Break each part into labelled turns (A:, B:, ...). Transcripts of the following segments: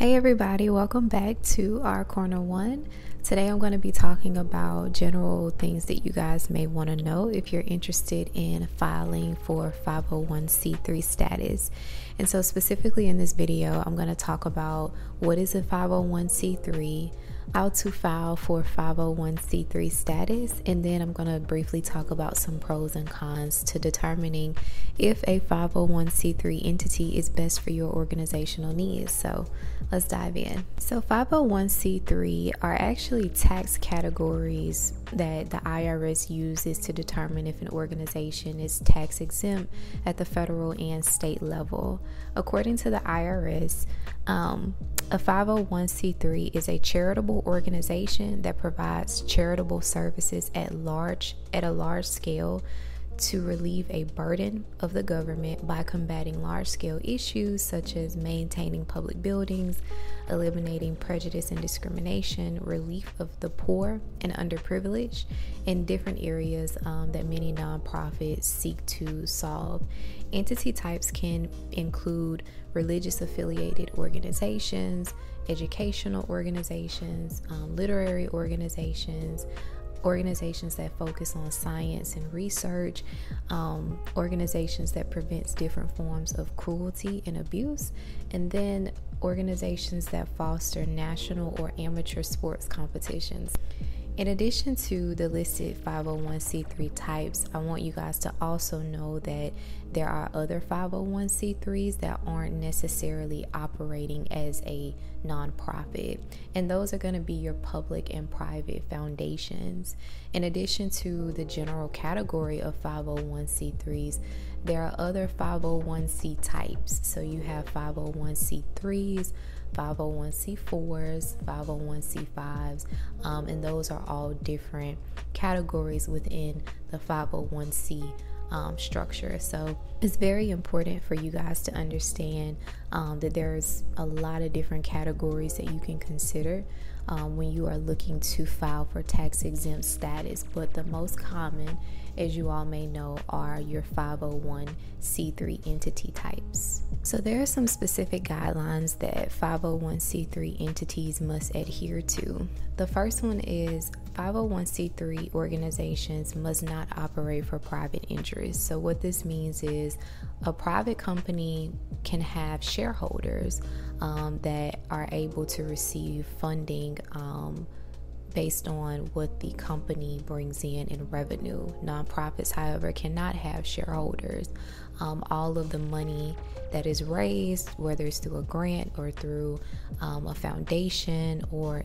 A: Hey, everybody, welcome back to our Corner One. Today, I'm going to be talking about general things that you guys may want to know if you're interested in filing for 501c3 status. And so, specifically in this video, I'm going to talk about what is a 501c3 how to file for 501c3 status, and then I'm going to briefly talk about some pros and cons to determining if a 501c3 entity is best for your organizational needs. So let's dive in. So, 501c3 are actually tax categories that the IRS uses to determine if an organization is tax exempt at the federal and state level. According to the IRS, um, a 501c3 is a charitable organization that provides charitable services at large at a large scale to relieve a burden of the government by combating large scale issues such as maintaining public buildings, eliminating prejudice and discrimination, relief of the poor and underprivileged, in different areas um, that many nonprofits seek to solve. Entity types can include religious affiliated organizations, educational organizations, um, literary organizations, organizations that focus on science and research, um, organizations that prevents different forms of cruelty and abuse, and then organizations that foster national or amateur sports competitions. In addition to the listed 501c3 types, I want you guys to also know that there are other 501c3s that aren't necessarily operating as a nonprofit, and those are going to be your public and private foundations. In addition to the general category of 501c3s, there are other 501c types. So you have 501c3s, 501c4s, 501c5s, um, and those are all different categories within the 501c um, structure. So it's very important for you guys to understand um, that there's a lot of different categories that you can consider um, when you are looking to file for tax exempt status. But the most common, as you all may know, are your 501c3 entity types. So there are some specific guidelines that 501c3 entities must adhere to. The first one is 501c3 organizations must not operate for private interests. So, what this means is a private company can have shareholders um, that are able to receive funding. Um, based on what the company brings in in revenue. Nonprofits, however, cannot have shareholders. Um, all of the money that is raised, whether it's through a grant or through um, a foundation or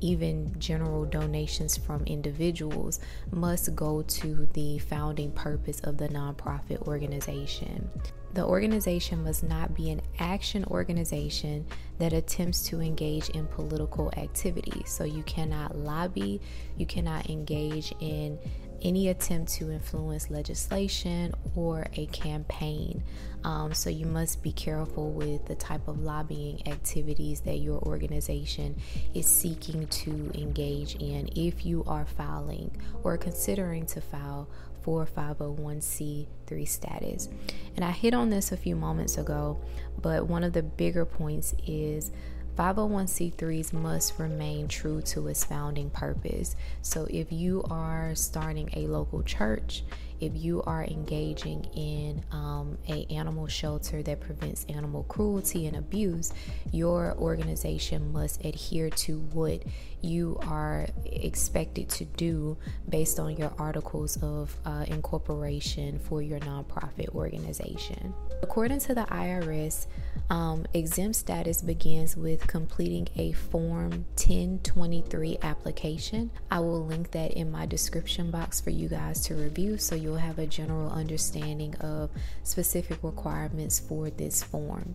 A: even general donations from individuals must go to the founding purpose of the nonprofit organization. The organization must not be an action organization that attempts to engage in political activity. So you cannot lobby, you cannot engage in any attempt to influence legislation or a campaign. Um, so you must be careful with the type of lobbying activities that your organization is seeking to engage in if you are filing or considering to file for 501c3 status. And I hit on this a few moments ago, but one of the bigger points is 501c3s must remain true to its founding purpose. So if you are starting a local church, if you are engaging in um, a animal shelter that prevents animal cruelty and abuse, your organization must adhere to what you are expected to do based on your articles of uh, incorporation for your nonprofit organization. According to the IRS, um, exempt status begins with completing a Form 1023 application. I will link that in my description box for you guys to review so you'll have a general understanding of specific requirements for this form.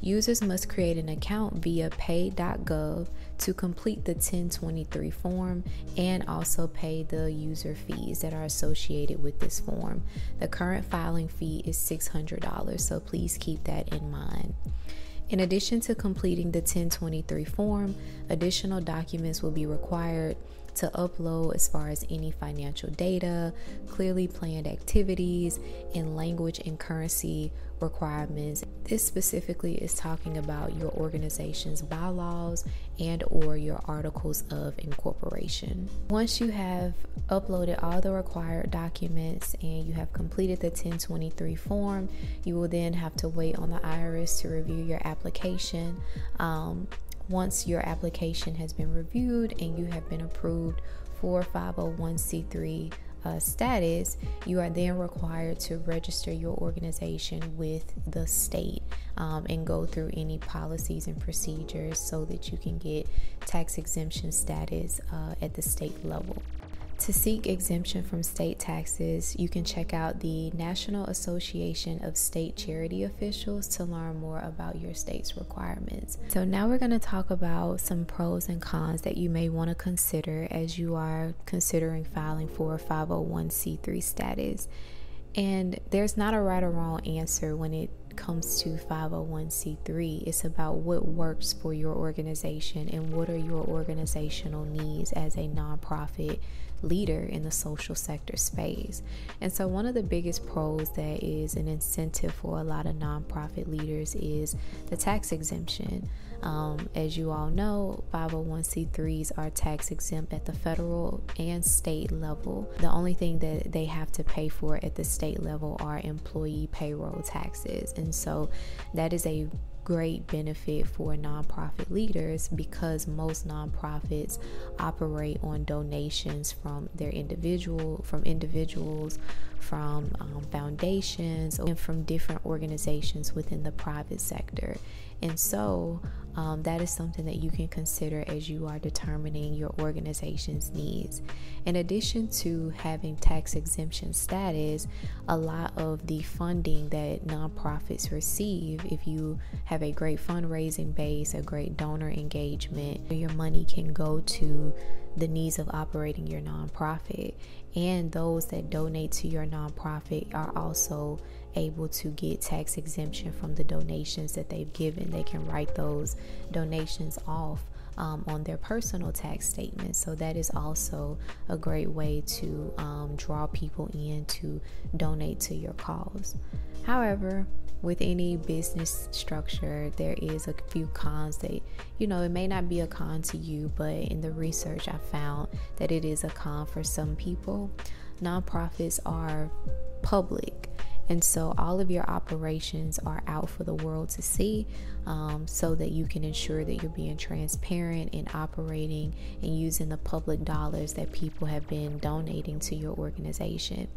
A: Users must create an account via pay.gov to complete the 1023 form and also pay the user fees that are associated with this form. The current filing fee is $600, so please keep that in mind. In addition to completing the 1023 form, additional documents will be required to upload as far as any financial data, clearly planned activities, and language and currency requirements. This specifically is talking about your organization's bylaws and or your articles of incorporation. Once you have uploaded all the required documents and you have completed the 1023 form, you will then have to wait on the IRS to review your application. Um, once your application has been reviewed and you have been approved for 501c3 uh, status, you are then required to register your organization with the state um, and go through any policies and procedures so that you can get tax exemption status uh, at the state level. To seek exemption from state taxes, you can check out the National Association of State Charity Officials to learn more about your state's requirements. So, now we're going to talk about some pros and cons that you may want to consider as you are considering filing for a 501c3 status. And there's not a right or wrong answer when it comes to 501c3. It's about what works for your organization and what are your organizational needs as a nonprofit leader in the social sector space. And so, one of the biggest pros that is an incentive for a lot of nonprofit leaders is the tax exemption. Um, as you all know, 501c3s are tax exempt at the federal and state level. The only thing that they have to pay for at the state level are employee payroll taxes. And so, that is a great benefit for nonprofit leaders because most nonprofits operate on donations from their individual from individuals from um, foundations and from different organizations within the private sector and so um, that is something that you can consider as you are determining your organization's needs. In addition to having tax exemption status, a lot of the funding that nonprofits receive, if you have a great fundraising base, a great donor engagement, your money can go to the needs of operating your nonprofit. And those that donate to your nonprofit are also able to get tax exemption from the donations that they've given. They can write those donations off um, on their personal tax statement. So that is also a great way to um, draw people in to donate to your cause. However, with any business structure, there is a few cons that, you know, it may not be a con to you, but in the research, I found that it is a con for some people. Nonprofits are public and so all of your operations are out for the world to see um, so that you can ensure that you're being transparent and operating and using the public dollars that people have been donating to your organization.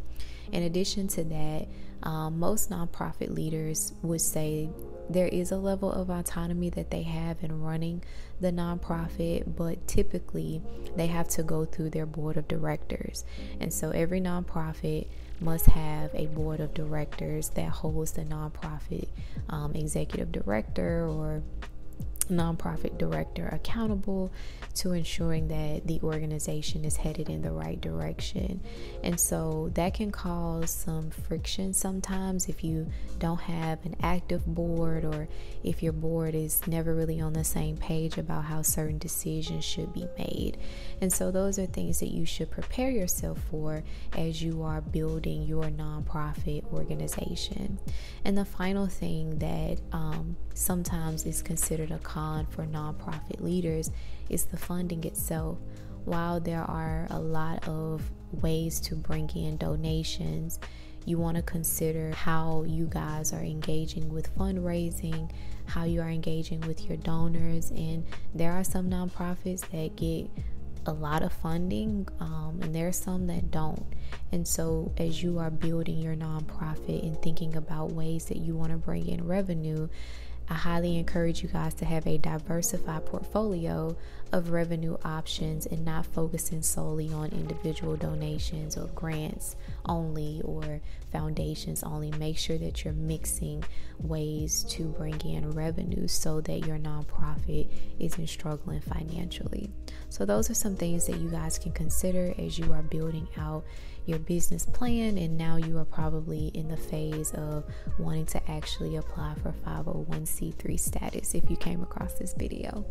A: In addition to that, um, most nonprofit leaders would say there is a level of autonomy that they have in running the nonprofit, but typically they have to go through their board of directors. And so every nonprofit must have a board of directors that holds the nonprofit um, executive director or nonprofit director accountable to ensuring that the organization is headed in the right direction. And so that can cause some friction sometimes if you don't have an active board or if your board is never really on the same page about how certain decisions should be made. And so those are things that you should prepare yourself for as you are building your nonprofit organization. And the final thing that um, sometimes is considered a con for nonprofit leaders is the funding itself. While there are a lot of ways to bring in donations, you want to consider how you guys are engaging with fundraising, how you are engaging with your donors. And there are some nonprofits that get a lot of funding, um, and there are some that don't. And so, as you are building your nonprofit and thinking about ways that you want to bring in revenue, I highly encourage you guys to have a diversified portfolio of revenue options and not focusing solely on individual donations or grants only or foundations only. Make sure that you're mixing ways to bring in revenue so that your nonprofit isn't struggling financially. So, those are some things that you guys can consider as you are building out your business plan, and now you are probably in the phase of wanting to actually apply for 501c3 status if you came across this video.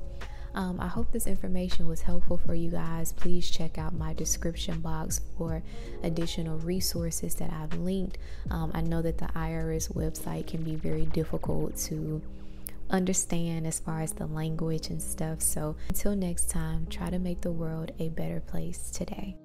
A: Um, I hope this information was helpful for you guys. Please check out my description box for additional resources that I've linked. Um, I know that the IRS website can be very difficult to understand as far as the language and stuff. So until next time, try to make the world a better place today.